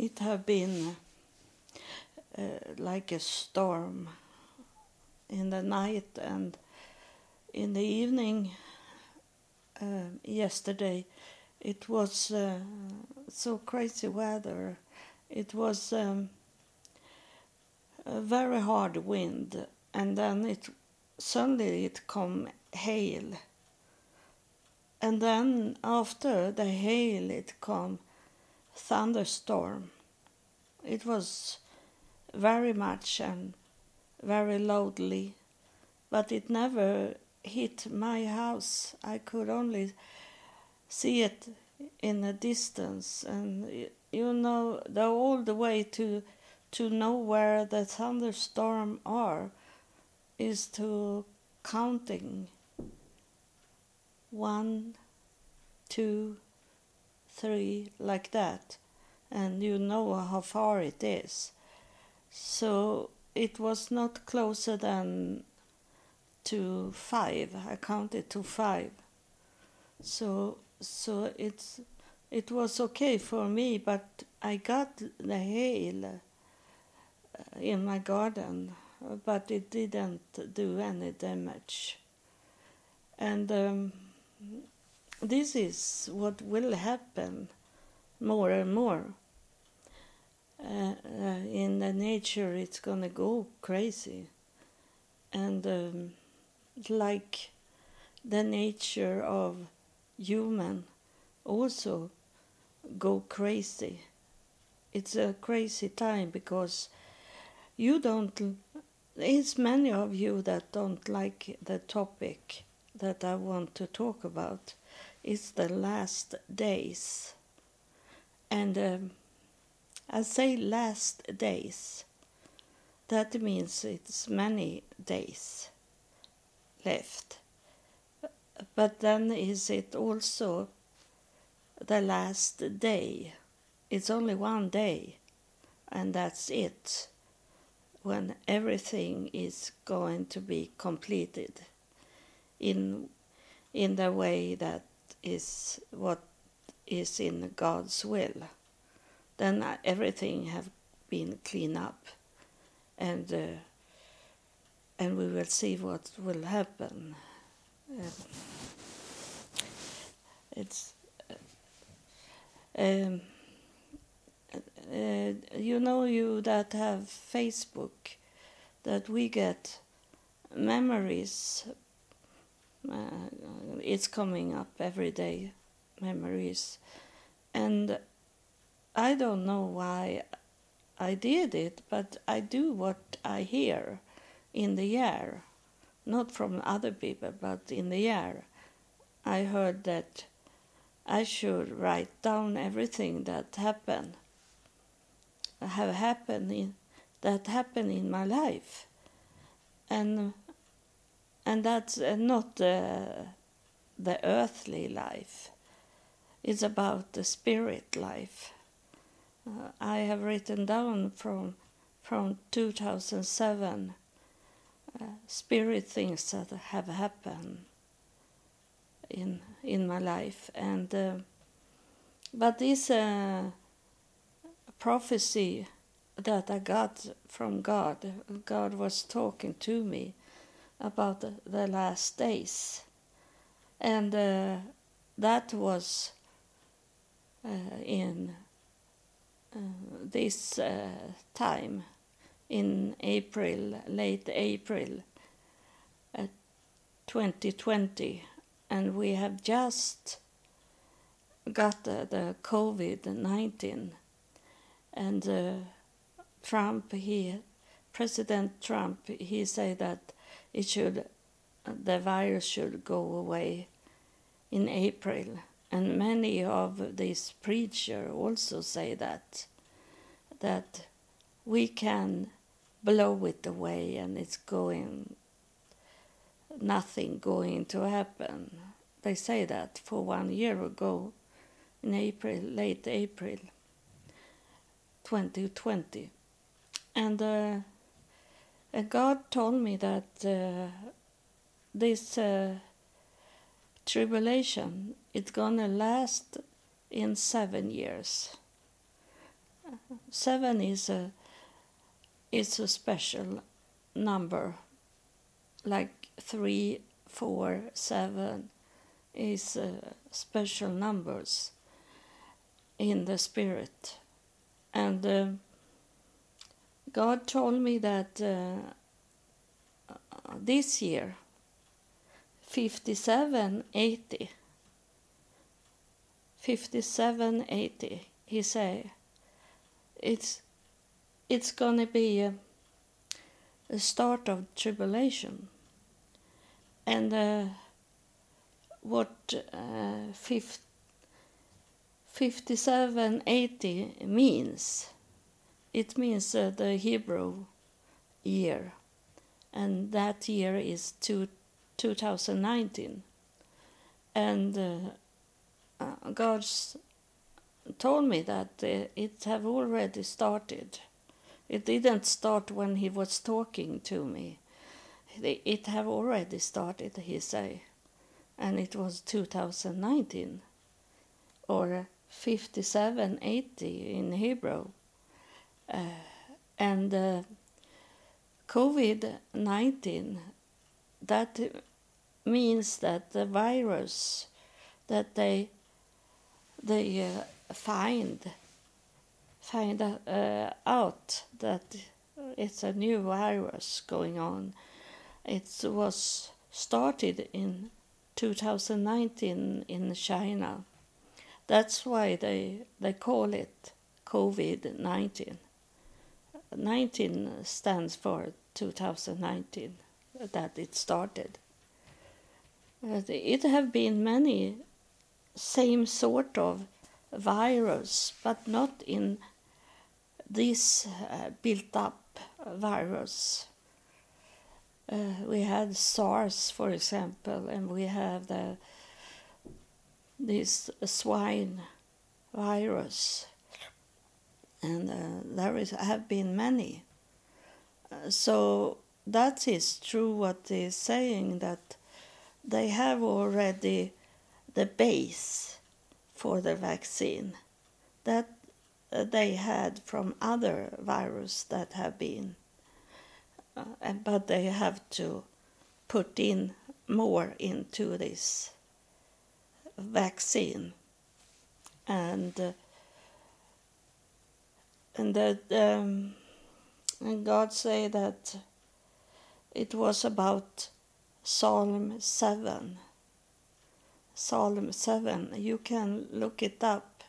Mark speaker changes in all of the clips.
Speaker 1: it have been uh, like a storm in the night and in the evening uh, yesterday. It was uh, so crazy weather. It was um, a very hard wind and then it suddenly it come hail. And then after the hail it come thunderstorm. It was very much and very loudly but it never hit my house. I could only see it in a distance. And you know the all the way to to know where the thunderstorm are is to counting. One two three like that and you know how far it is so it was not closer than to five i counted to five so so it's it was okay for me but i got the hail in my garden, but it didn't do any damage. And um, this is what will happen more and more. Uh, uh, in the nature, it's gonna go crazy, and um, like the nature of human also go crazy. It's a crazy time because you don't it's many of you that don't like the topic that I want to talk about. It's the last days. And um, I say last days. That means it's many days left. But then is it also the last day? It's only one day, and that's it when everything is going to be completed in in the way that is what is in God's will. Then everything have been cleaned up and uh, and we will see what will happen. Uh, it's um, uh, you know you that have Facebook that we get memories uh, it's coming up every day memories. And I don't know why I did it but I do what I hear in the air. Not from other people but in the air. I heard that I should write down everything that happened have happened in, that happened in my life. And and that's uh, not uh, the earthly life. It's about the spirit life. Uh, i have written down from from 2007 uh, spirit things that have happened in in my life. And uh, but this uh, prophecy that I got from God. God was talking to me about the, last days. And uh, that was uh, in uh, this uh, time, in April, late April 2020. And we have just got the, the COVID 19 and uh, Trump, he, President Trump, he said that it should, the virus should go away in April, and many of these preachers also say that, that we can blow it away and it's going, nothing going to happen. They say that for one year ago, in April, late April. 2020. And, uh, and God told me that uh, this uh, tribulation it's gonna last in seven years. seven is a is a special number, like three, four, seven is uh, special numbers in the spirit, and uh, God told me that uh, this year, fifty-seven eighty. 5780 he say. It's it's gonna be a, a start of tribulation. And uh, what uh, 5780 means it means uh, the hebrew year and that year is two, 2019 and uh, uh, God's told me that uh, it have already started. It didn't start when he was talking to me. It have already started, he say, and it was 2019 or 5780 in Hebrew. And uh, COVID 19, that means that the virus that they they uh, find find uh, out that it's a new virus going on. It was started in 2019 in China. That's why they they call it COVID-19. 19 stands for 2019 that it started. It have been many same sort of virus, but not in this uh, built up virus. Uh, we had SARS, for example, and we have the this swine virus, and uh, there is have been many. Uh, so that is true. What is saying that they have already the base for the vaccine that uh, they had from other virus that have been uh, but they have to put in more into this vaccine and and that um, and God say that it was about Psalm 7 Psalm 7. You can look it up.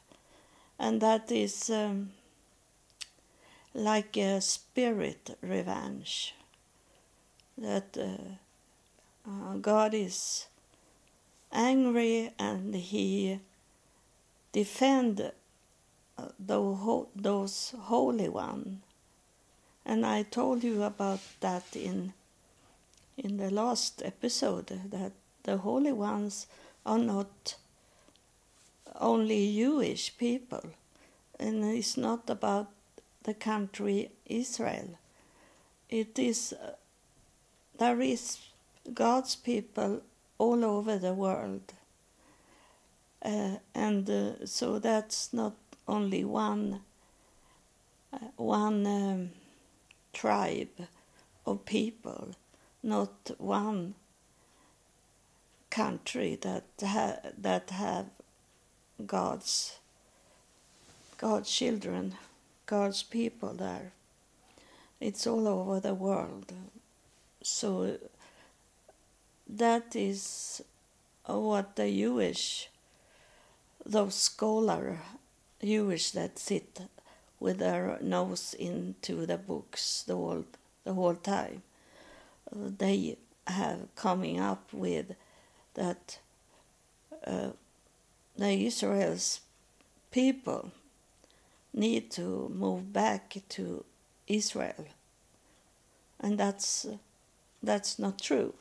Speaker 1: And that is um, like a spirit revenge. That uh, uh, God is angry and he defend uh, those holy one. And I told you about that in in the last episode that the holy ones are not only Jewish people, and it's not about the country Israel. It is there is God's people all over the world, uh, and uh, so that's not only one uh, one um, tribe of people, not one country that ha- that have God's God's children, God's people there. It's all over the world. So that is what the Jewish, those scholar Jewish that sit with their nose into the books the whole the whole time, they have coming up with that uh, the Israel's people need to move back to Israel, and that's that's not true.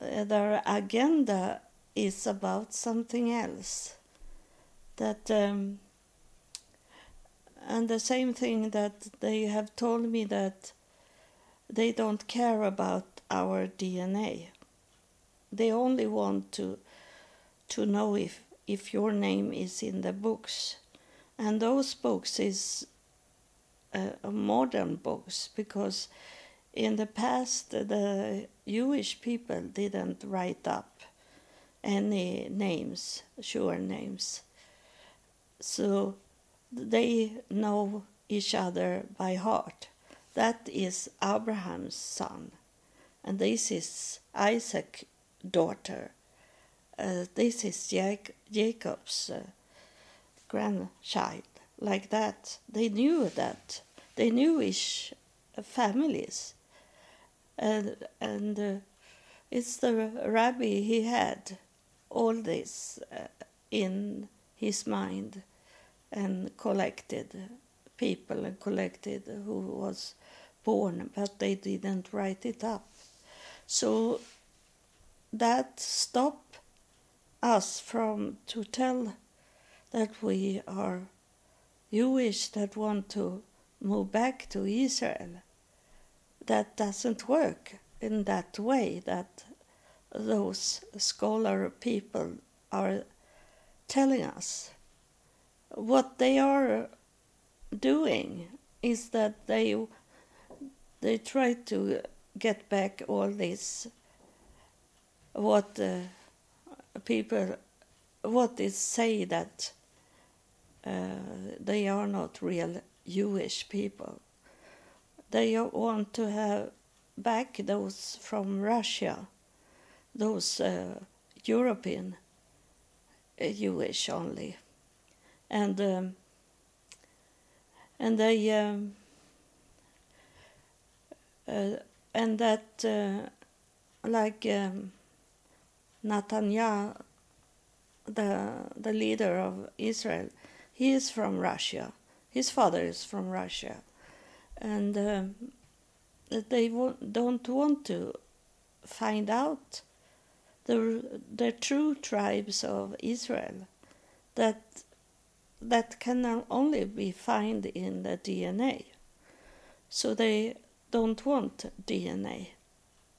Speaker 1: Uh, their agenda is about something else. That um, and the same thing that they have told me that they don't care about our DNA they only want to to know if if your name is in the books and those books is uh, modern books because in the past the Jewish people didn't write up any names, sure names. So they know each other by heart. That is Abraham's son, and this is Isaac's daughter. Uh, this is Jacob's uh, grandchild. Like that, they knew that they knew each families, and and uh, it's the rabbi he had all this uh, in his mind and collected people and collected who was born, but they didn't write it up. So that stopped us from to tell that we are Jewish that want to move back to Israel. That doesn't work in that way that those scholar people are telling us. What they are doing is that they they try to get back all this what uh, people what is say that uh, they are not real Jewish people. They want to have back those from Russia, those uh, European uh, Jewish only, and um, and they um, uh, and that uh, like um, the the leader of Israel, he is from Russia. His father is from Russia, and um, they don't want to find out the the true tribes of Israel that that can only be found in the DNA. So they don't want DNA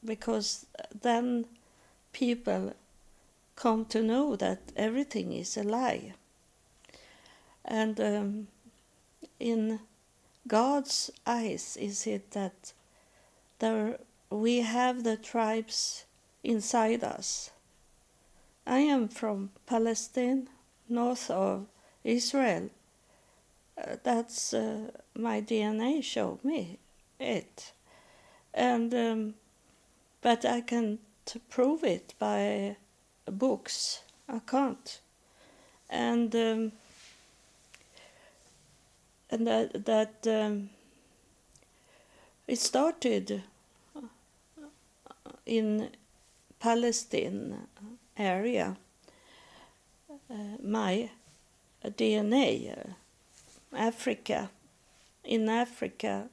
Speaker 1: because then people come to know that everything is a lie. And um, in God's eyes, is it that there we have the tribes inside us? I am from Palestine, north of Israel. Uh, that's uh, my DNA showed me it, and um, but I can't prove it by books. I can't, and um, and that that um, it started in Palestine area. Uh, my DNA, uh, Africa, in Africa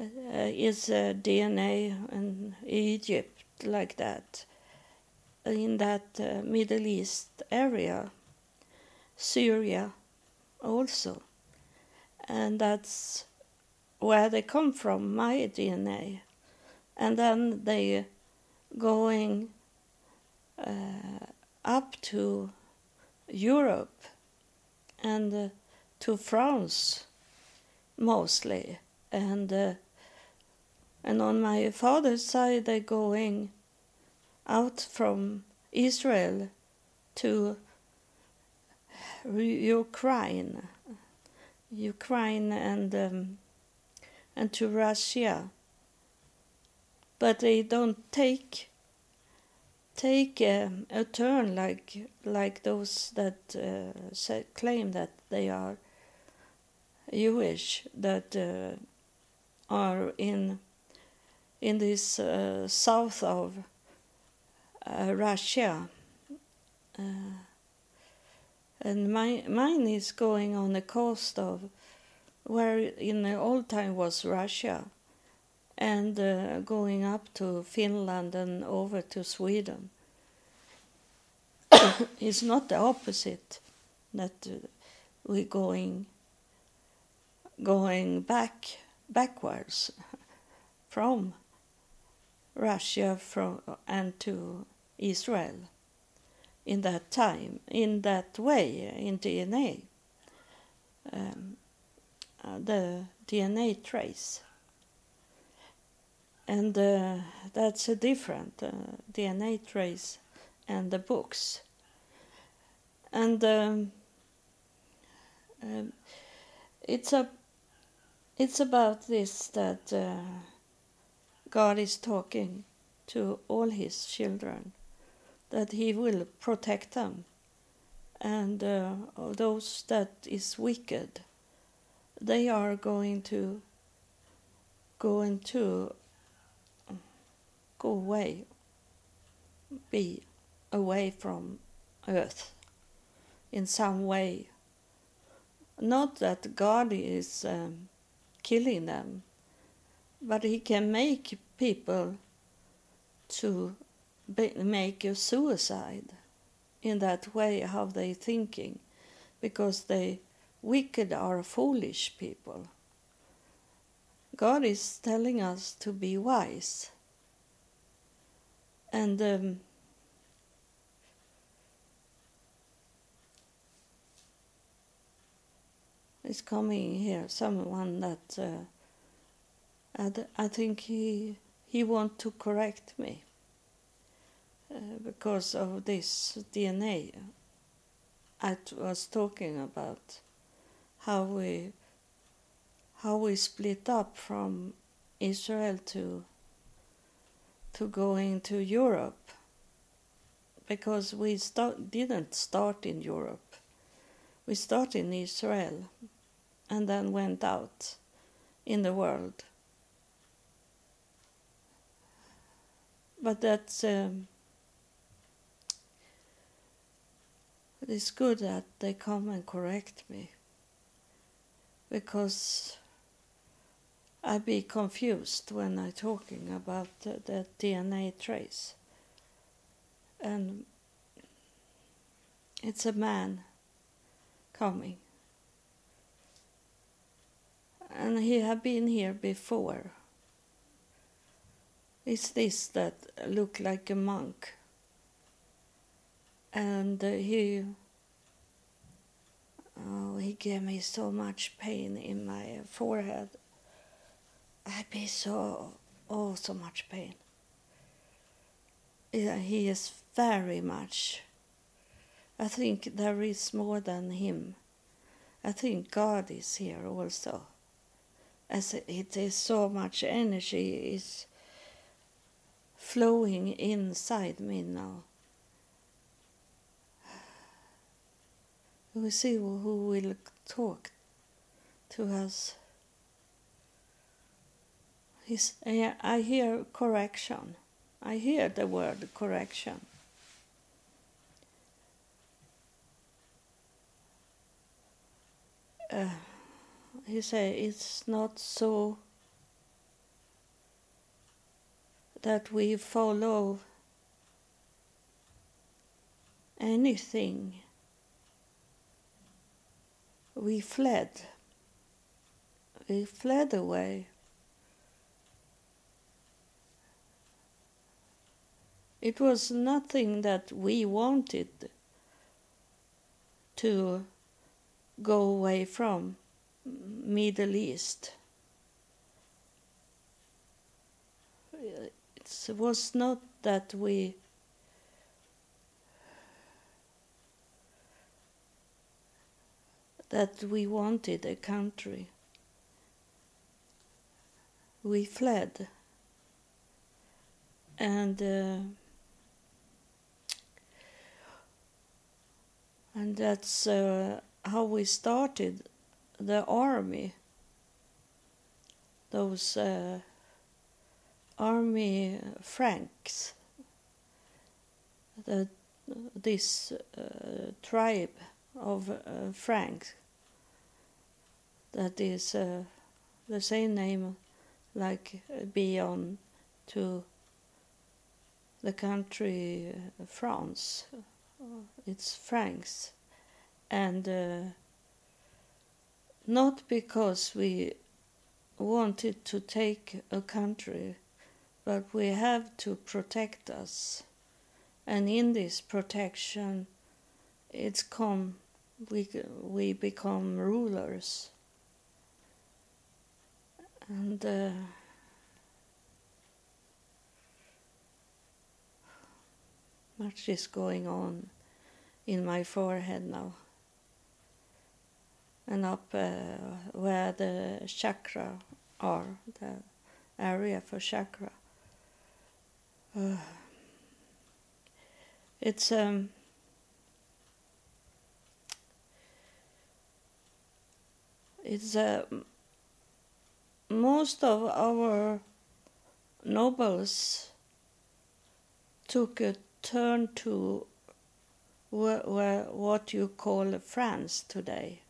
Speaker 1: uh, is uh, DNA in Egypt like that, in that uh, Middle East area, Syria also, and that's where they come from, my DNA, and then they going uh, up to Europe and uh, to France mostly. And uh, and on my father's side they're going out from Israel to Ukraine. Ukraine and um, and to Russia. But they don't take take a turn like like those that uh, say, claim that they are Jewish that uh, are in in this uh, south of uh, Russia. Uh, and my, mine is going on the coast of where in the old time was Russia and uh, going up to Finland and over to Sweden. it's not the opposite that uh, we're going going back backwards from Russia from and to Israel in that time in that way in DNA um, uh, the DNA trace. And uh, that's a different uh, DNA trace and the books. And um, um, it's a it's about this that uh, God is talking to all His children, that He will protect them, and uh, those that is wicked, they are going to go into go away, be away from earth in some way. Not that God is um, killing them, but He can make people to be, make a suicide in that way how they thinking because they wicked are foolish people god is telling us to be wise and um, is coming here someone that uh, I, I think he he want to correct me uh, because of this DNA I was talking about how we how we split up from Israel to to going to Europe because we start, didn't start in Europe we started in Israel and then went out in the world. But that's um, it's good that they come and correct me because I be confused when I talking about the, the DNA trace and it's a man coming. And he had been here before. It's this that looked like a monk. And uh, he oh, he gave me so much pain in my forehead. I be so oh so much pain. Yeah, he is very much I think there is more than him. I think God is here also. As it is so much energy is flowing inside me now. We see who will talk to us. He's, I hear correction. I hear the word correction. uh, he say it's not so that we follow anything. We fled. We fled away. It was nothing that we wanted to go away from Middle East. It was not that we that we wanted a country. We fled. And uh, and that's uh, how we started the army, those uh, army Franks, the, this uh, tribe of uh, Franks. That is uh, the same name like beyond to the country uh, France. It's Franks and uh, not because we wanted to take a country, but we have to protect us. And in this protection, it's come we we become rulers and uh, much is going on in my forehead now. And up uh, where the chakra are the area for chakra. Uh, it's um it's uh, most of our nobles took a turn to wh- wh- what you call France today,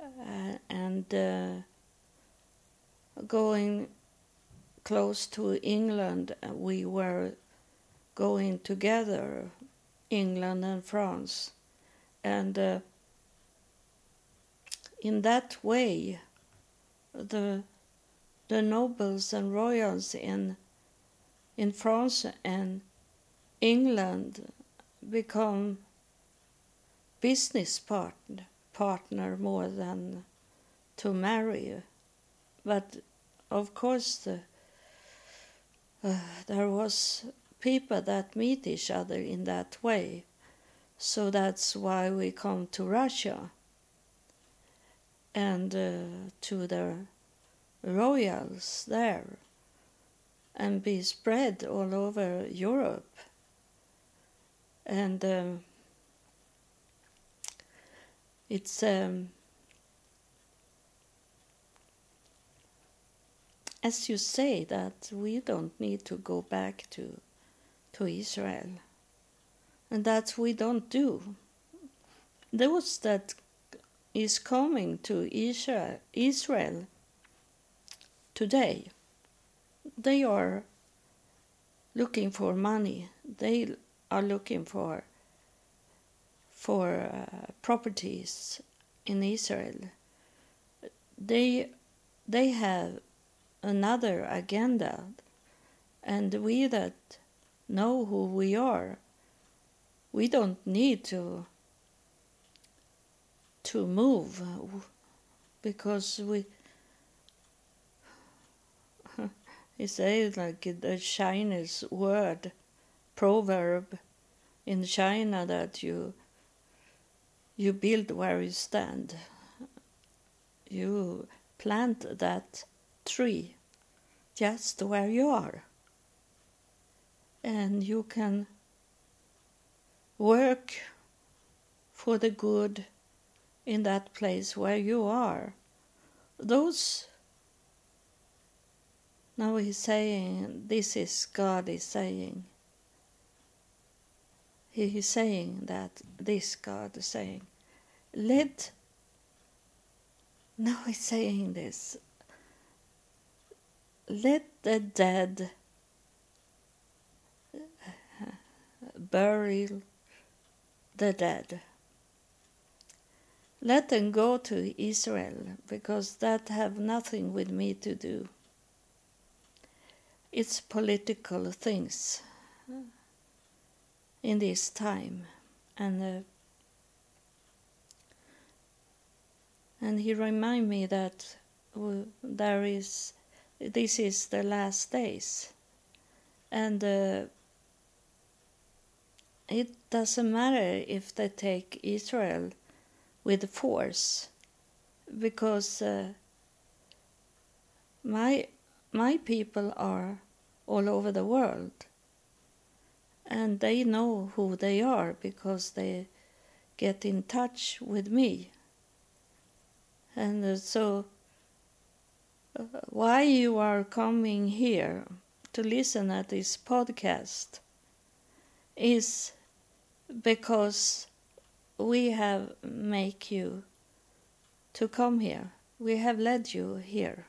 Speaker 1: uh, and uh, going close to England, uh, we were going together, England and France, and uh, in that way, the the nobles and royals in in France and England become business partner partner more than to marry. But of course, the, uh, there was people that meet each other in that way. So that's why we come to Russia and uh, to the royals there and be spread all over Europe. And um, it's um, as you say that we don't need to go back to to Israel, and that we don't do. Those that is coming to Israel, Israel today, they are looking for money. They are looking for for uh, properties in Israel. They they have another agenda, and we that know who we are, we don't need to to move because we he says like the Chinese word proverb in China that you you build where you stand you plant that tree just where you are and you can work for the good in that place where you are. Those, now he's saying, this is God is saying. He is saying that this God is saying, let, now he's saying this, let the dead bury the dead. Let them go to Israel because that have nothing with me to do. It's political things in this time, and uh, and he remind me that uh, there is this is the last days, and. Uh, it doesn't matter if they take Israel with force because uh, my my people are all over the world and they know who they are because they get in touch with me and uh, so uh, why you are coming here to listen at this podcast is because we have make you to come here. We have led you here,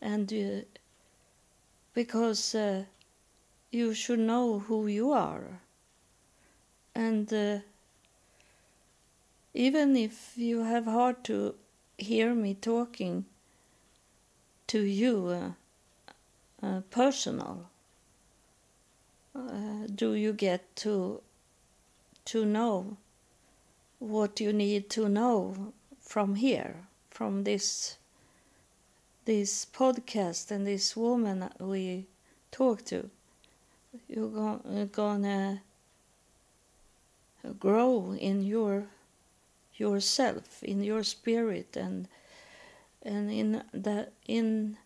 Speaker 1: and uh, because uh, you should know who you are, and uh, even if you have hard to hear me talking to you uh, uh, personal, uh, do you get to to know what you need to know from here, from this this podcast and this woman we talk to. You're gonna grow in your yourself, in your spirit, and and in the in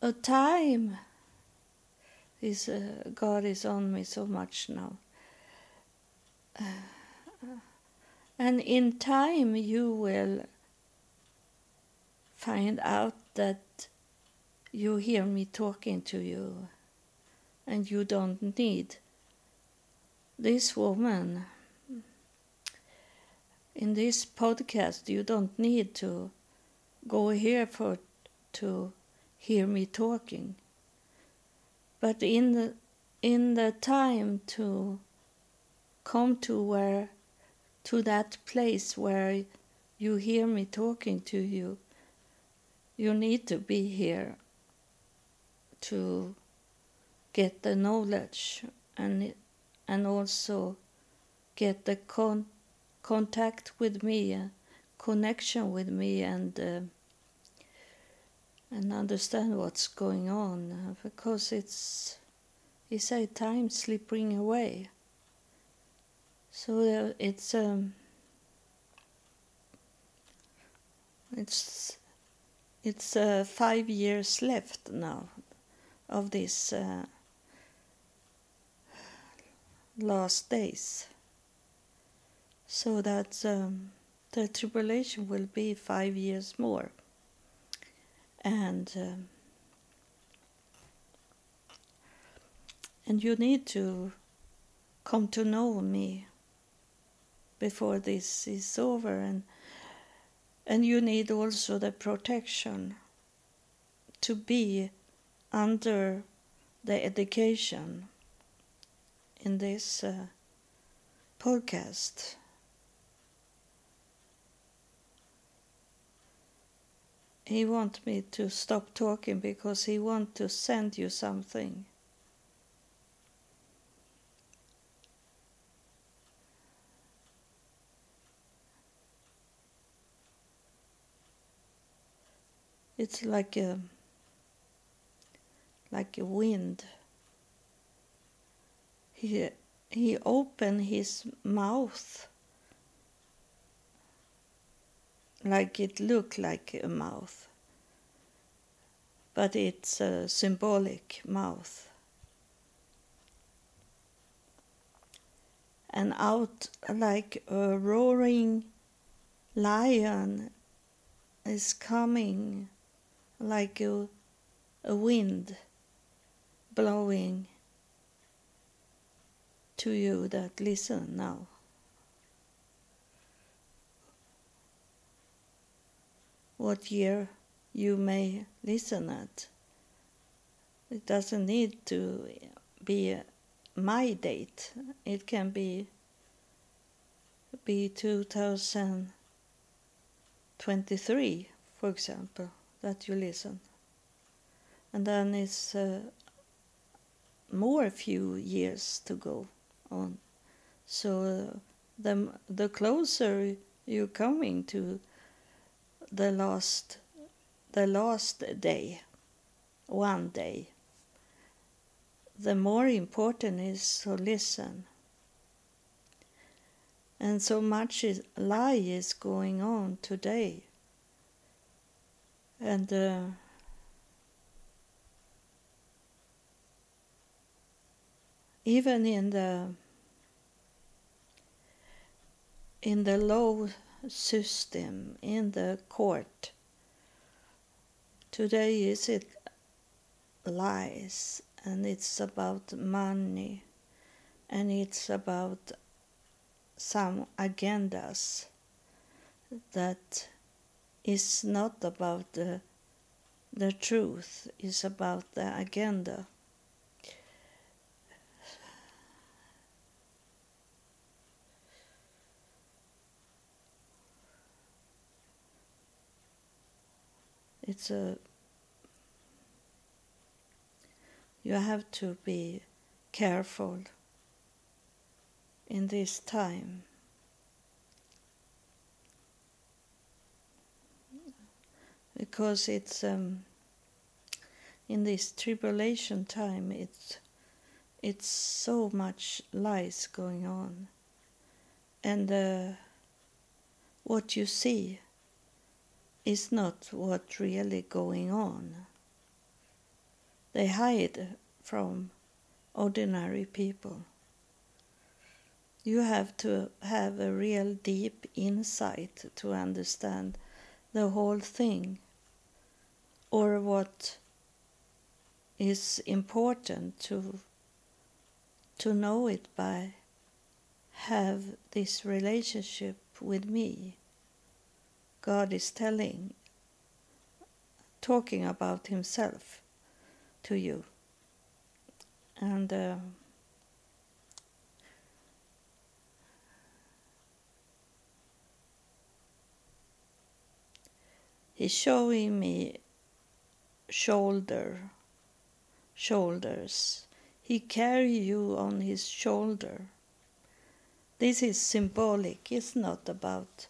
Speaker 1: a time. Is uh, God is on me so much now. Uh, and in time, you will find out that you hear me talking to you and you don't need. This woman in this podcast you don't need to go here for to hear me talking. But in the in the time to come to where to that place where you hear me talking to you you need to be here to get the knowledge and and also get the con- contact with me, uh, connection with me, and uh, and understand what's going on uh, because it's it's a time slipping away. So uh, it's um, it's it's uh, five years left now of this uh, last days. So that um, the tribulation will be five years more. And um, and you need to come to know me before this is over and and you need also the protection to be under the education in this uh, podcast. He wants me to stop talking because he wants to send you something. It's like a like a wind. He he opened his mouth like it looked like a mouth, but it's a symbolic mouth. And out like a roaring lion is coming like a, a wind blowing to you that listen now. What year you may listen at. It doesn't need to be my date. It can be be 2023, for example, that you listen. And then it's uh, more few years to go on. So the the closer you're coming to the last the last day, one day, the more important is to listen. And so much is, lie is going on today. And uh, even in the in the law system in the court. Today is it lies and it's about money and it's about some agendas that is not about the the truth is about the agenda it's a you have to be careful in this time. Because it's um, in this tribulation time, it's it's so much lies going on, and uh, what you see is not what really going on. They hide from ordinary people. You have to have a real deep insight to understand the whole thing or what is important to to know it by. Have this relationship with me god is telling talking about himself to you. And uh, he's showing me shoulder shoulders. He carry you on his shoulder. This is symbolic. It's not about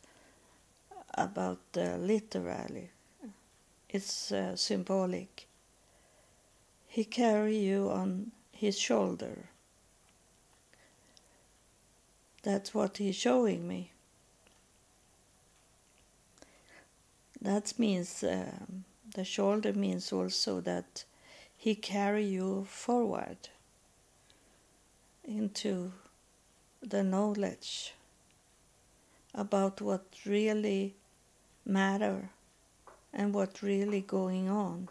Speaker 1: about uh, literally. It's uh, symbolic. He carry you on his shoulder. That's what he's showing me. That means um, the shoulder means also that he carry you forward into the knowledge about what really matter and what really going on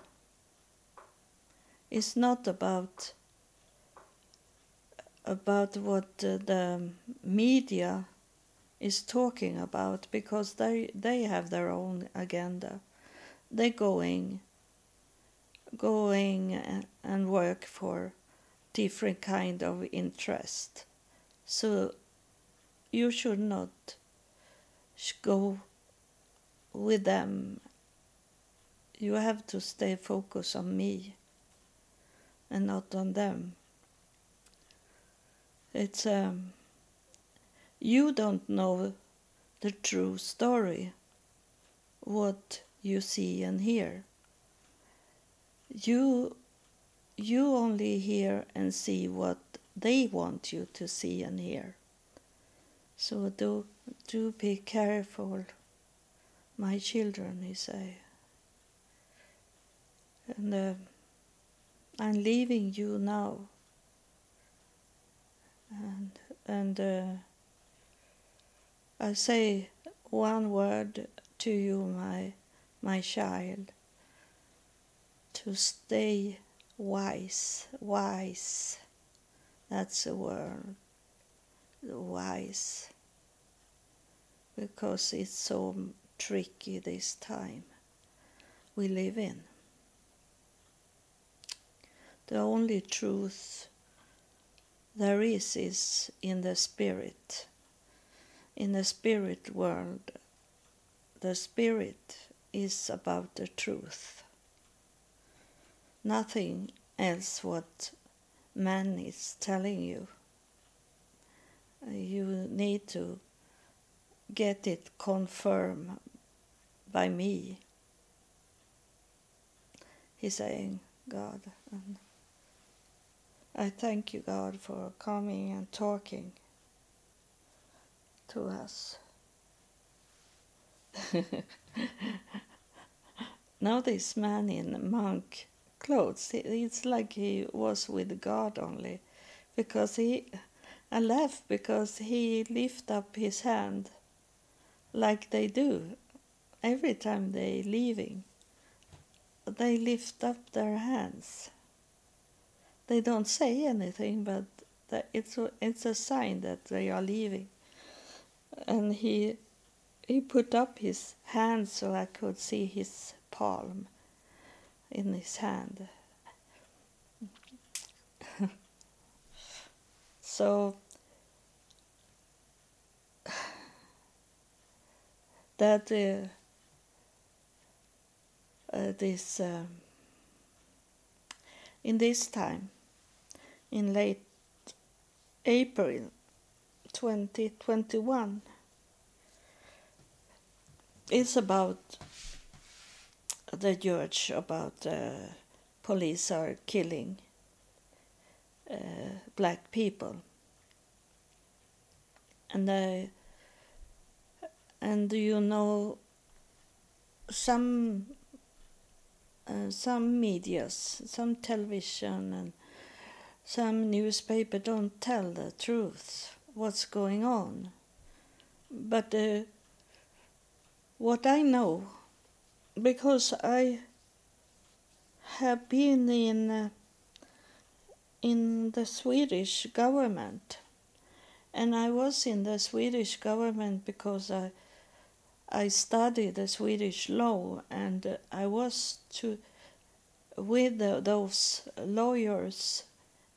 Speaker 1: it's not about about what the media is talking about because they they have their own agenda. They're going going and work for different kind of interest. So you should not go with them. You have to stay focused on me and not on them. It's um you don't know the true story, what you see and hear. You, you only hear and see what they want you to see and hear. So do, do be careful, my children, he say. And uh, I'm leaving you now. And, and uh, I say one word to you, my, my child, to stay wise, wise. That's the word, wise, because it's so tricky this time we live in. The only truth there is is in the spirit in the spirit world, the spirit is about the truth. Nothing else what man is telling you. You need to get it confirmed by me. He's saying, God, and I thank you, God, for coming and talking to us. now this man in monk clothes, it's like he was with God only, because he, I laugh because he lift up his hand, like they do, every time they leaving. They lift up their hands. They don't say anything, but it's it's a sign that they are leaving and he he put up his hand so I could see his palm in his hand. so that uh, this um, in this time in late April 2021 it's about the judge about uh, police are killing uh, black people. And I, and you know, some uh, some medias, some television and some newspaper don't tell the truth, what's going on. But uh, what I know, because I have been in uh, in the Swedish government, and I was in the Swedish government because I I studied the Swedish law, and I was to with those lawyers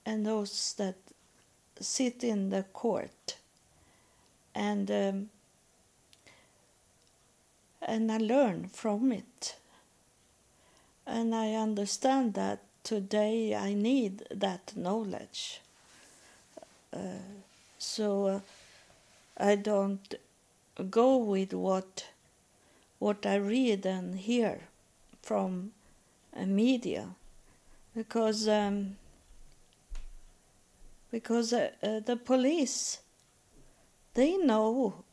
Speaker 1: and those that sit in the court, and um, and I learn from it, and I understand that today I need that knowledge. Uh, so uh, I don't go with what what I read and hear from uh, media. Because um, because uh, uh, the police they know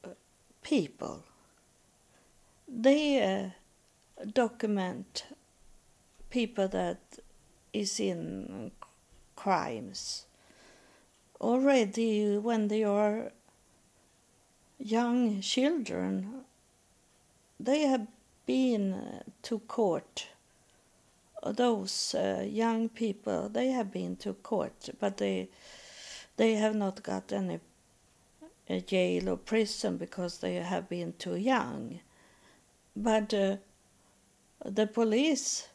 Speaker 1: people. They uh, document people that is in crimes. Already when they are young children, they have been uh, to court. Those uh, young people, they have been to court, but they they have not got any uh, jail or prison because they have been too young. But uh, the police,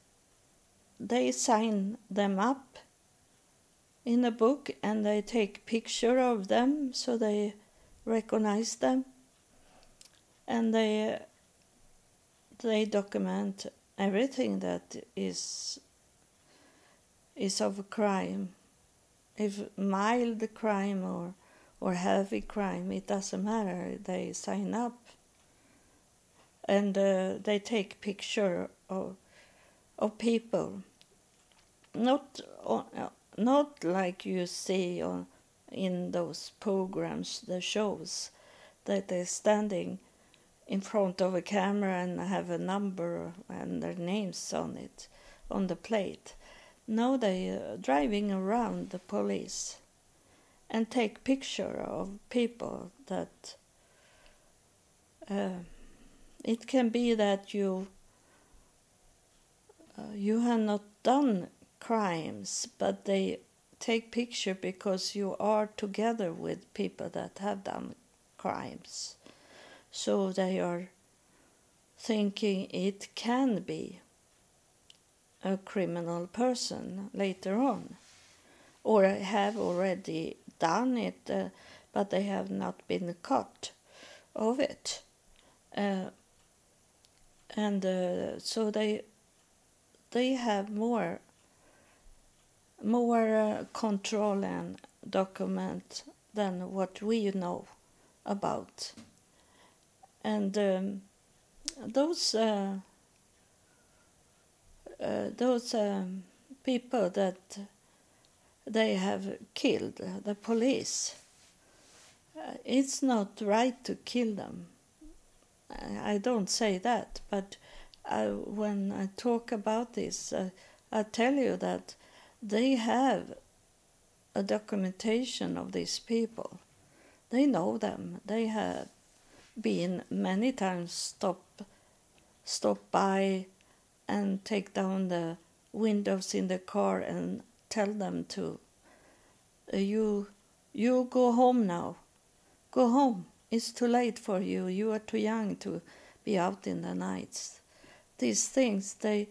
Speaker 1: they sign them up in a book and they take picture of them so they recognize them and they they document everything that is is of a crime. If mild crime or or heavy crime it doesn't matter. They sign up and uh, they take picture of of people. Not not like you see on in those programs, the shows, that they're standing in front of a camera and have a number and their names on it, on the plate. Now they are driving around the police and take picture of people that uh, it can be that you uh, you have not done crimes, but they take picture because you are together with people that have done crimes. So they are thinking it can be a criminal person later on or have already done it uh, but they have not been caught of it uh, and uh, so they they have more more uh, control and document than what we know about. And um, those uh, uh, those um, people that they have killed, the police, uh, it's not right to kill them. I don't say that, but I, when I talk about this, uh, I tell you that they have a documentation of these people. They know them. They have been many times stop stop by and take down the windows in the car and tell them to uh, you you go home now. Go home. It's too late for you. You are too young to be out in the nights. These things they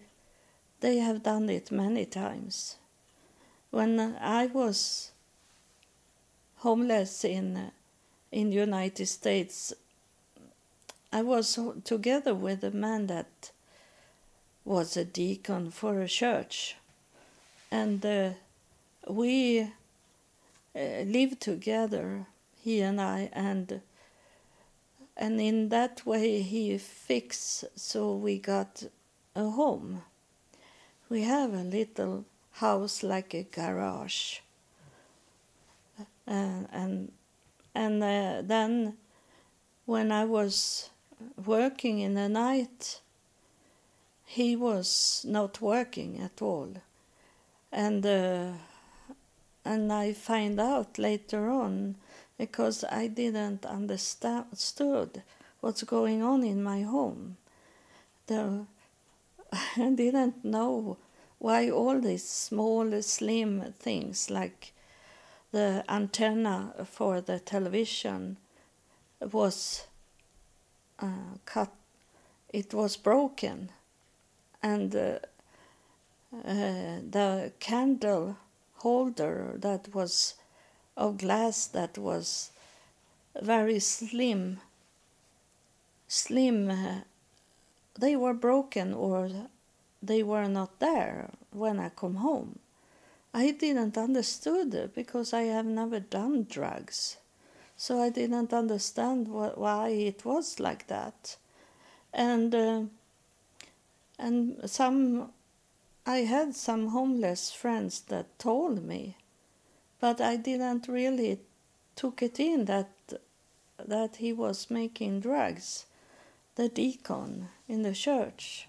Speaker 1: they have done it many times when I was homeless in in the United States, I was together with a man that was a deacon for a church, and uh, we uh, lived together, he and I, and and in that way he fixed so we got a home. We have a little house like a garage. Uh, and and uh, then when I was working in the night, he was not working at all. And uh, and I find out later on because I didn't understand understood what's going on in my home. The, I didn't know why all these small, slim things like the antenna for the television was uh, cut, it was broken, and uh, uh, the candle holder that was of glass that was very slim slim uh, they were broken or they were not there when I come home. I didn't understood because I have never done drugs. So I didn't understand what, why it was like that. And uh, and some I had some homeless friends that told me, but I didn't really took it in that that he was making drugs, the deacon in the church.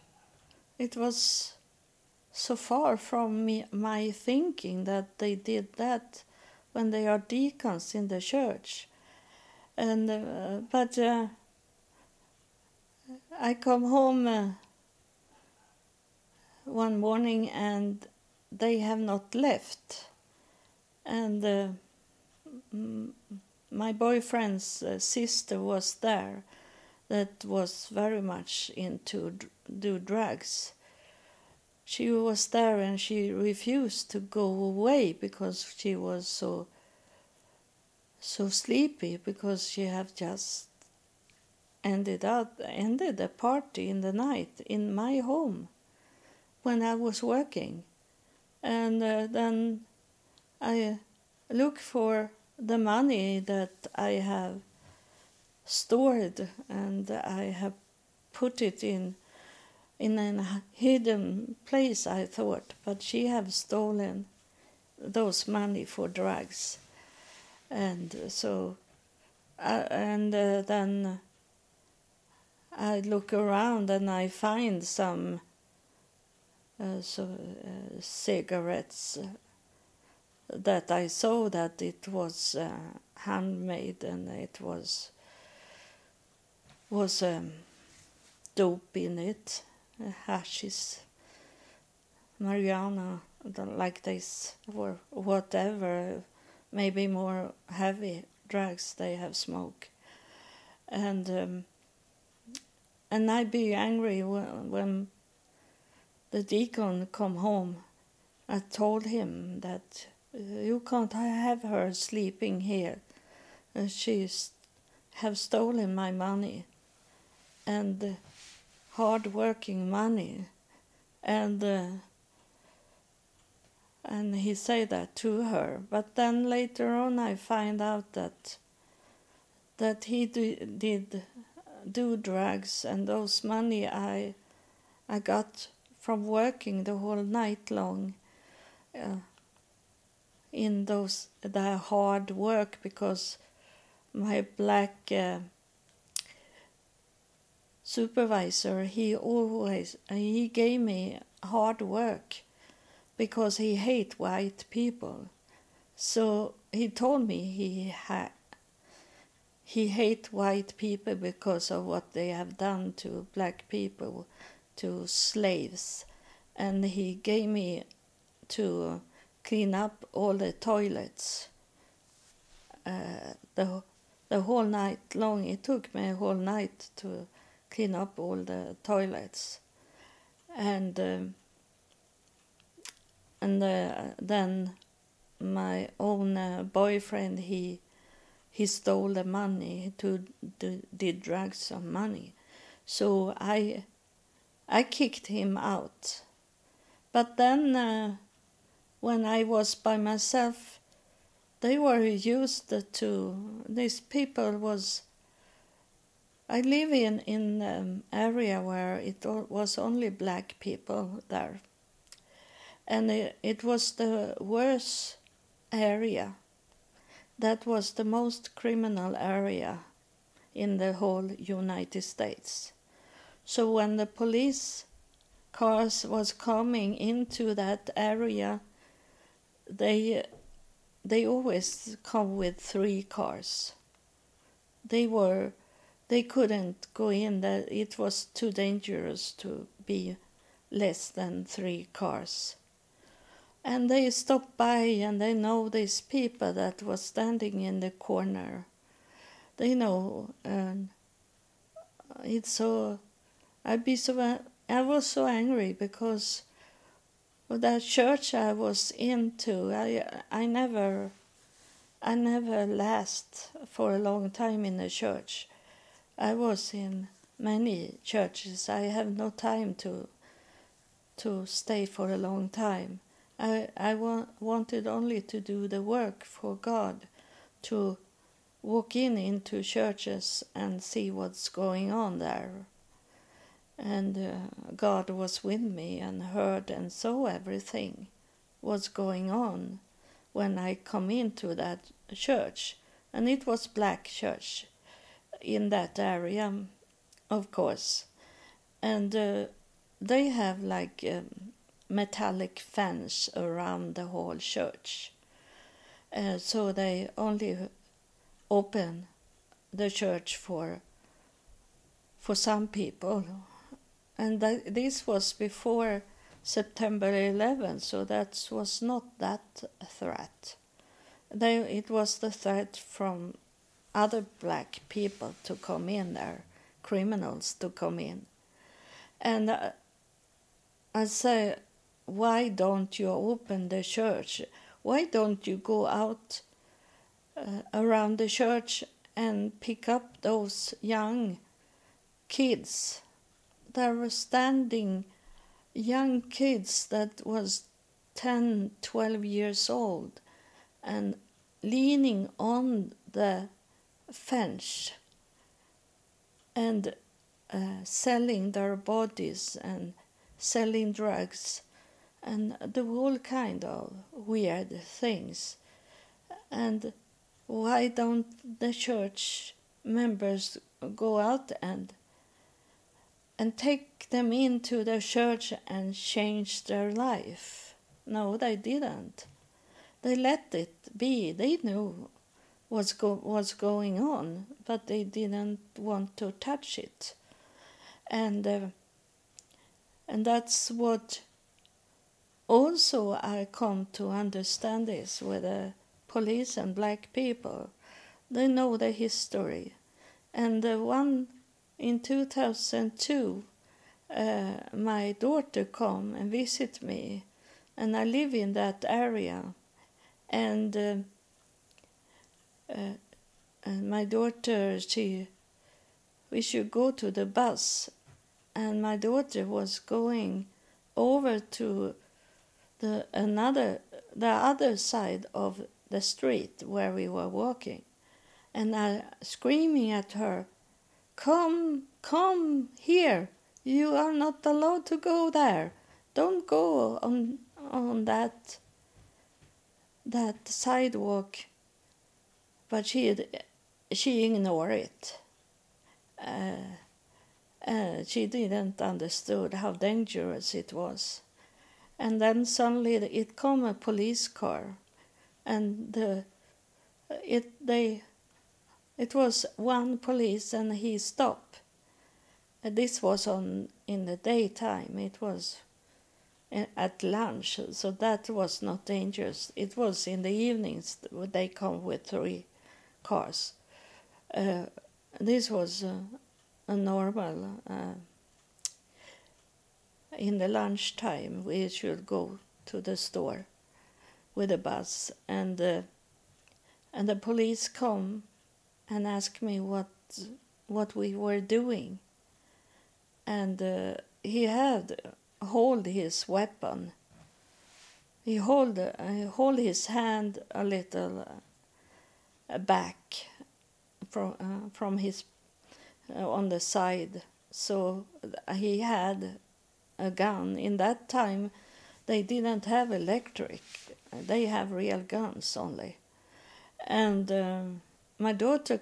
Speaker 1: It was so far from me, my thinking that they did that when they are deacons in the church. And uh, but uh, I come home. Uh, one morning and they have not left. And uh, my boyfriend's uh, sister was there that was very much into do drugs. She was there and she refused to go away because she was so so sleepy because she had just ended up ended a party in the night in my home when I was working. And uh, then I look for the money that I have stored and I have put it in in a hidden place I thought but she have stolen those money for drugs. And so uh, and uh, then I look around and I find some uh, so, uh, cigarettes uh, that I saw that it was handmade and it was was um, dope in it, hashes, marijuana, like this, or whatever, maybe more heavy drugs they have smoked, and um, and I be angry when, when the deacon come home, I told him that uh, you can't have her sleeping here. Uh, she's have stolen my money and hard working money. And uh, and he said that to her. But then later on i find out that that he did do drugs. And those money i i got from working the whole night long uh, in those the hard work because my black uh, supervisor he always he gave me hard work because he hate white people so he told me he had he hate white people because of what they have done to black people to slaves, and he gave me to clean up all the toilets. Uh, the the whole night long. It took me a whole night to clean up all the toilets, and um, and uh, then my own uh, boyfriend he he stole the money to do, did drugs some money, so I I kicked him out. But then, uh, when I was by myself, they were used to these people was I live in in an area where it was only black people there, and it, it was the worst area. That was the most criminal area in the whole United States. So when the police cars was coming into that area, they they always come with three cars. They were they couldn't go in that it was too dangerous to be less than three cars. And they stopped by and they know these people that was standing in the corner. They know and it's so I'd be so I was so angry because that church I was into I I never I never last for a long time in a church I was in many churches. I have no time to to stay for a long time. I I wa- wanted only to do the work for God, to walk in into churches and see what's going on there. And uh, God was with me and heard and saw everything was going on when I come into that church, and it was black church in that area, of course. And uh, they have like a metallic fence around the whole church. Uh, so they only open the church for for some people. And this was before September 11, so that was not that threat. They, it was the threat from other black people to come in there, criminals to come in. And uh, I say, why don't you open the church? Why don't you go out uh, around the church and pick up those young kids? There were standing young kids that was 10, 12 years old and leaning on the fence and uh, selling their bodies and selling drugs and the whole kind of weird things. And why don't the church members go out and and take them into the church and change their life? No, they didn't. They let it be. They knew what's go- was going on, but they didn't want to touch it, and uh, and that's what. Also, I come to understand this with the police and black people. They know the history, and the one in two thousand two. Uh, my daughter come and visit me, and I live in that area, and uh, and my daughter she we should go to the bus. And my daughter was going over to the another the other side of the street where we were walking. And I screaming at her come come here. You are not allowed to go there. Don't go on on that that sidewalk but she she ignored it. Uh, uh, she didn't understood how dangerous it was, and then suddenly it come a police car, and the it they it was one police and he stopped. This was on in the daytime. It was at lunch, so that was not dangerous. It was in the evenings they come with three cars. Uh, this was uh, a normal. Uh, in the lunchtime, we should go to the store with a bus, and uh, and the police come and ask me what what we were doing, and uh, he had hold his weapon. He hold uh, hold his hand a little back from uh, from his uh, on the side. So he had a gun. In that time, they didn't have electric. They have real guns only. And um, my daughter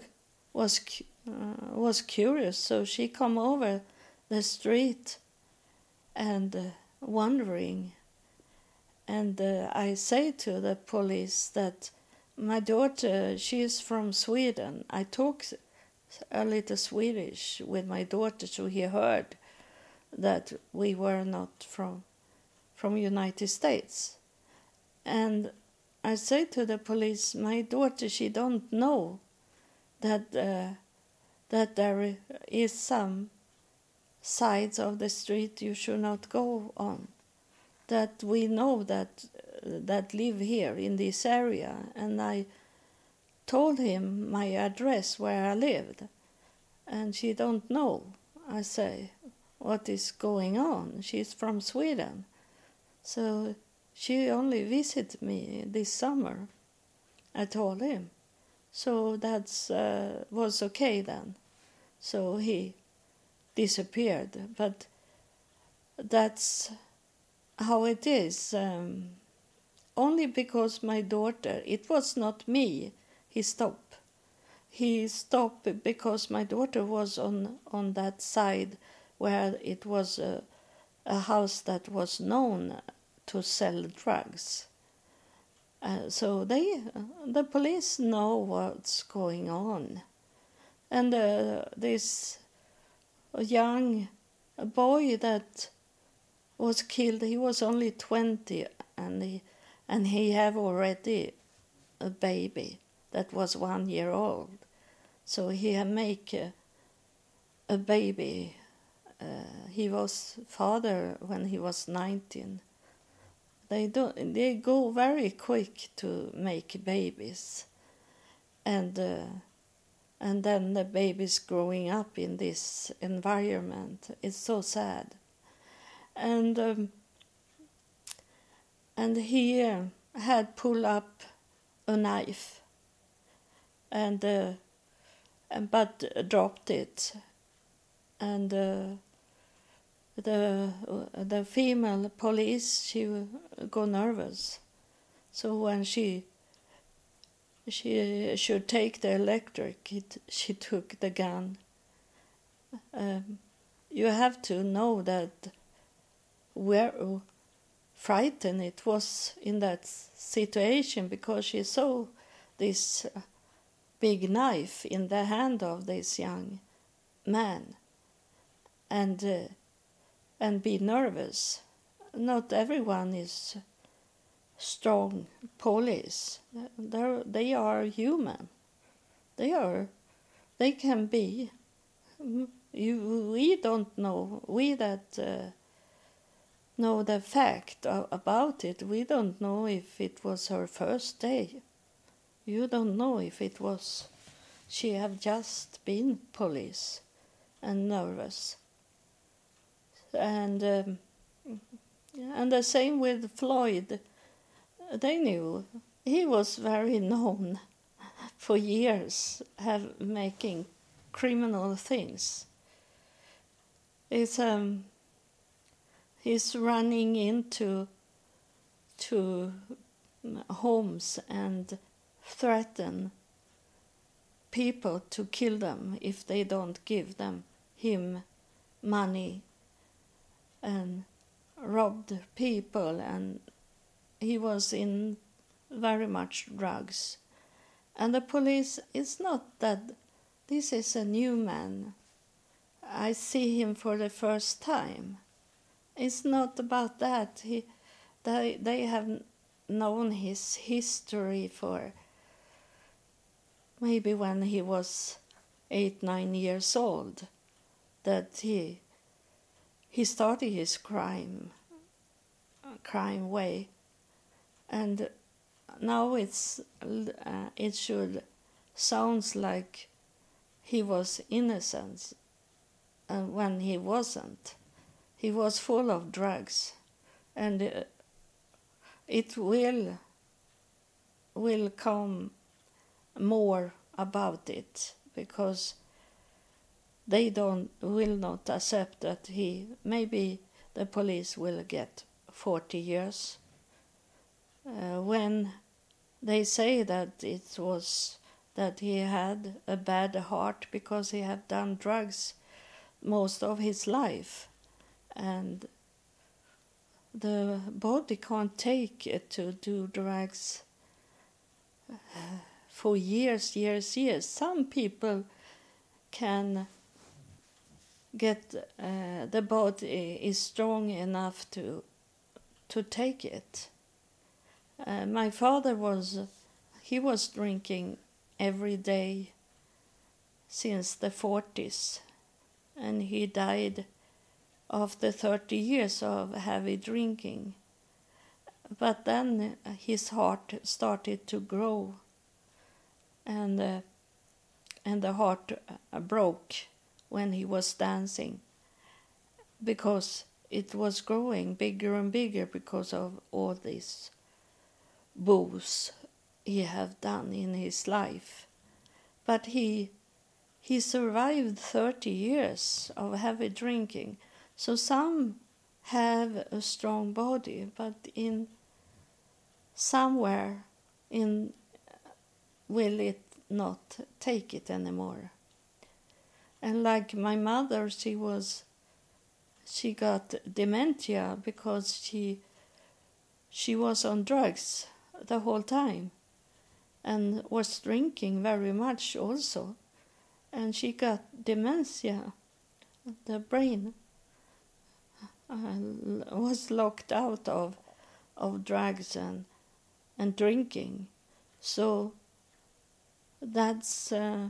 Speaker 1: was uh, was curious, so she come over the street and uh, wondering. And uh, I say to the police that my daughter, she is from Sweden. I talk a little Swedish with my daughter, so he heard that we were not from from United States. And I say to the police, my daughter, she don't know that uh, that there is some sides of the street you should not go on. That we know that that live here in this area, and I told him my address where I lived, and she don't know. I say, what is going on? She's from Sweden, so she only visited me this summer. I told him, so that uh, was okay then. So he disappeared, but that's how it is. Um, only because my daughter, it was not me, he stopped. He stopped because my daughter was on, on that side where it was a, a house that was known to sell drugs. Uh, so they, the police know what's going on, and uh, this young boy that was killed, he was only twenty, and he and he have already a baby that was one year old. So he make a, a baby. Uh, he was father when he was 19. They do they go very quick to make babies, and uh, and then the babies growing up in this environment. It's so sad, and. Um, and he uh, had pulled up a knife and uh, but dropped it. And uh, the the female police she got nervous. So when she she should take the electric it, she took the gun. Um, you have to know that where frightened it was in that situation because she saw this uh, big knife in the hand of this young man. And uh, and be nervous. Not everyone is strong police. They're, they are human. They are they can be. You we don't know. We that uh, know the fact about it. We don't know if it was her first day. You don't know if it was she have just been police and nervous. And um, and the same with Floyd. They knew he was very known for years, have making criminal things. It's um he's running into to homes and threaten people to kill them if they don't give them him money and robbed people. And he was in very much drugs. And the police is not that this is a new man. I see him for the first time it's not about that. He, they, they have known his history for maybe when he was eight, nine years old, that he he started his crime crime way, and now it's uh, it should sounds like he was innocent, and when he wasn't he was full of drugs. And uh, it will will come more about it because they don't will not accept that he maybe the police will get 40 years. Uh, when they say that it was that he had a bad heart because he had done drugs most of his life and the body can't take it to do drugs uh, for years years years. Some people can get uh, the body is strong enough to to take it. Uh, my father was he was drinking every day since the 40s and he died after 30 years of heavy drinking. But then his heart started to grow and uh, and the heart uh, broke when he was dancing because it was growing bigger and bigger because of all this booze he have done in his life. But he he survived 30 years of heavy drinking so some have a strong body but in somewhere in will it not take it anymore. And like my mother she was she got dementia because she she was on drugs the whole time and was drinking very much also. And she got dementia the brain uh, was locked out of of drugs and and drinking. So that's uh,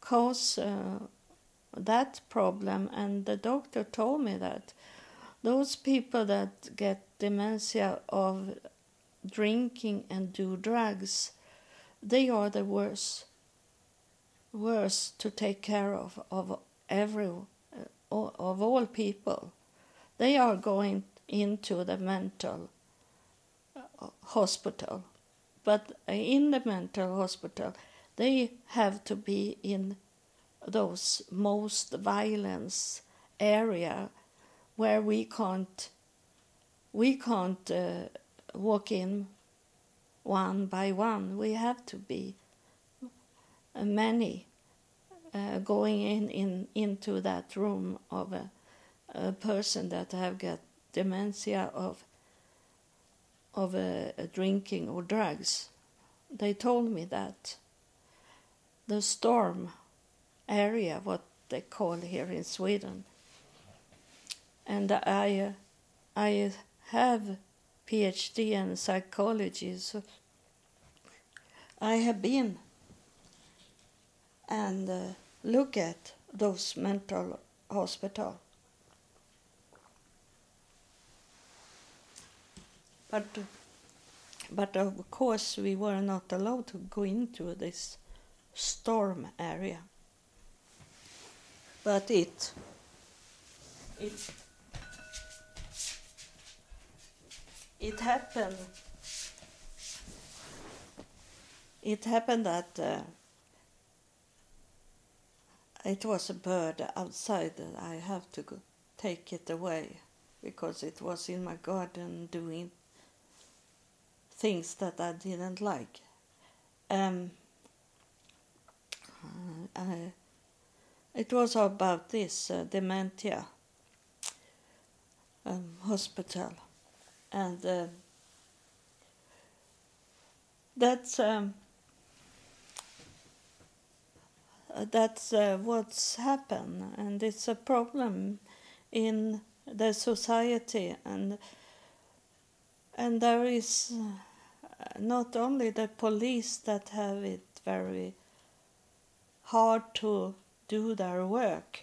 Speaker 1: cause uh, that problem. And the doctor told me that those people that get dementia of drinking and do drugs they are the worst worst to take care of of every uh, of all people they are going into the mental uh, hospital. But in the mental hospital they have to be in those most violence area where we can't we can't uh, walk in one by one. We have to be uh, many uh, going in, in into that room of a, a person that have got dementia of of uh, drinking or drugs they told me that the storm area, what they call here in Sweden. And I, I have PhD in psychology, so I have been and uh, look at those mental hospital. But, but of course we were not allowed to go into this storm area. But it it it happened it happened that uh, it was a bird outside that I have to go take it away because it was in my garden doing things that I didn't like. Um, I, it was about this uh, dementia um, hospital, and uh, that's um, that's uh, what's happened, and it's a problem in the society, and and there is uh, not only the police that have it very hard to do their work.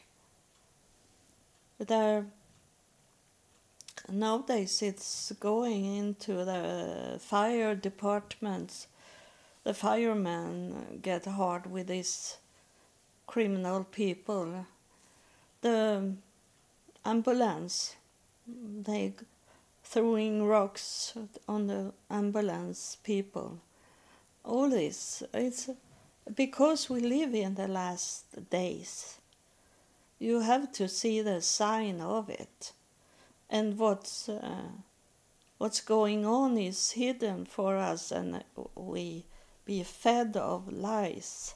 Speaker 1: There, nowadays it's going into the fire departments. The firemen get hard with these criminal people. The ambulance, they throwing rocks on the ambulance people. All this, it's because we live in the last days you have to see the sign of it, and what's uh, what's going on is hidden for us, and we be fed of lies.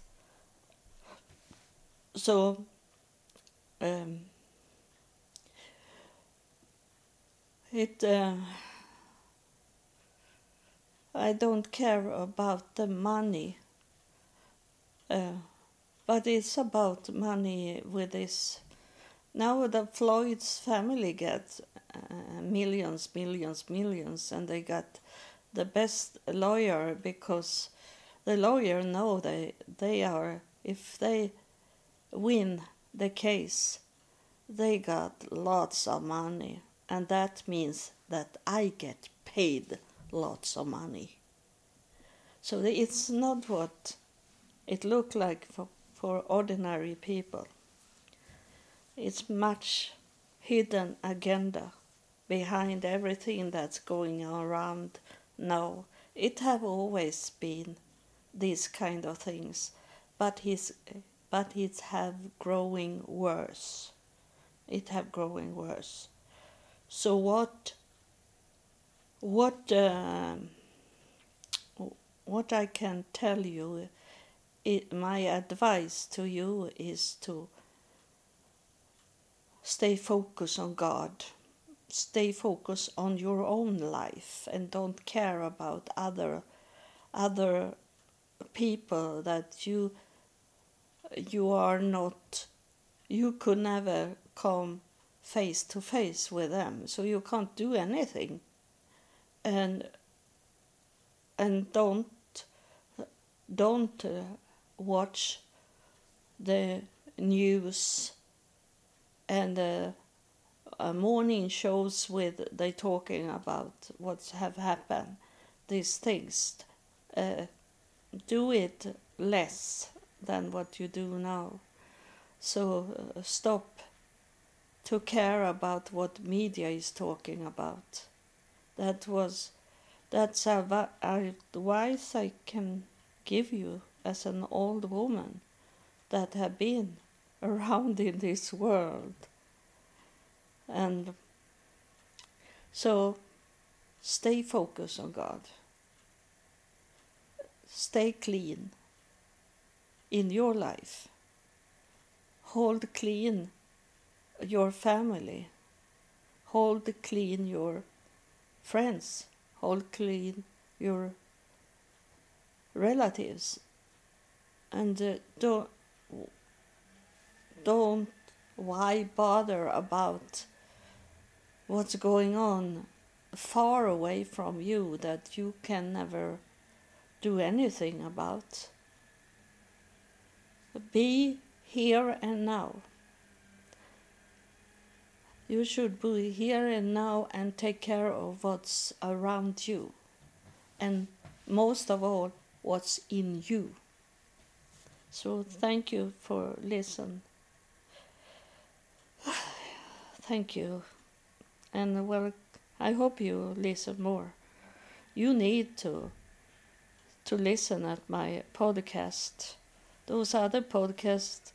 Speaker 1: So. Um, it uh, I don't care about the money uh, but it's about money with this. Now the Floyd's family get uh, millions millions millions and they got the best lawyer because the lawyer know they they are if they win the case they got lots of money and that means that I get paid lots of money. So it's not what it looked like for, for ordinary people. It's much hidden agenda behind everything that's going around now. It have always been these kind of things, but it's but it have growing worse. It have growing worse. So what what uh, what I can tell you, it, my advice to you is to stay focused on God, stay focused on your own life, and don't care about other other people that you you are not you could never come face to face with them. So you can't do anything. And and don't don't uh, watch the news and uh, uh, morning shows with they talking about what have happened. These things uh, do it less than what you do now. So uh, stop to care about what media is talking about. That was that's advice I can give you as an old woman that have been around in this world. And so stay focused on God. Stay clean in your life. Hold clean your family, hold clean your friends, hold clean your relatives, and uh, don't don't why bother about what's going on far away from you that you can never do anything about. Be here and now. You should be here and now and take care of what's around you. And most of all, what's in you. So thank you for listening. thank you. And well, I hope you listen more. You need to to listen at my podcast. Those other podcasts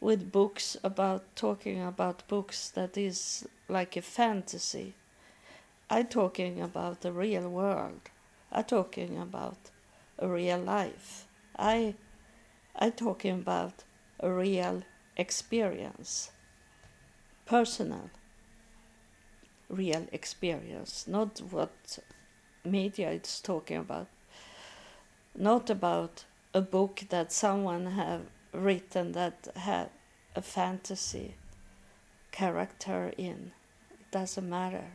Speaker 1: with books about talking about books that is like a fantasy. I'm talking about the real world. I'm talking about a real life. I I'm talking about a real experience. Personal real experience, not what media is talking about. Not about a book that someone have written that had a fantasy character in. It doesn't matter.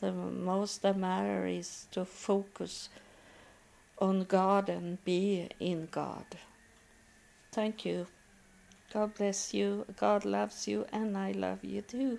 Speaker 1: The most that matter is to focus on God and be in God. Thank you. God bless you. God loves you, and I love you too.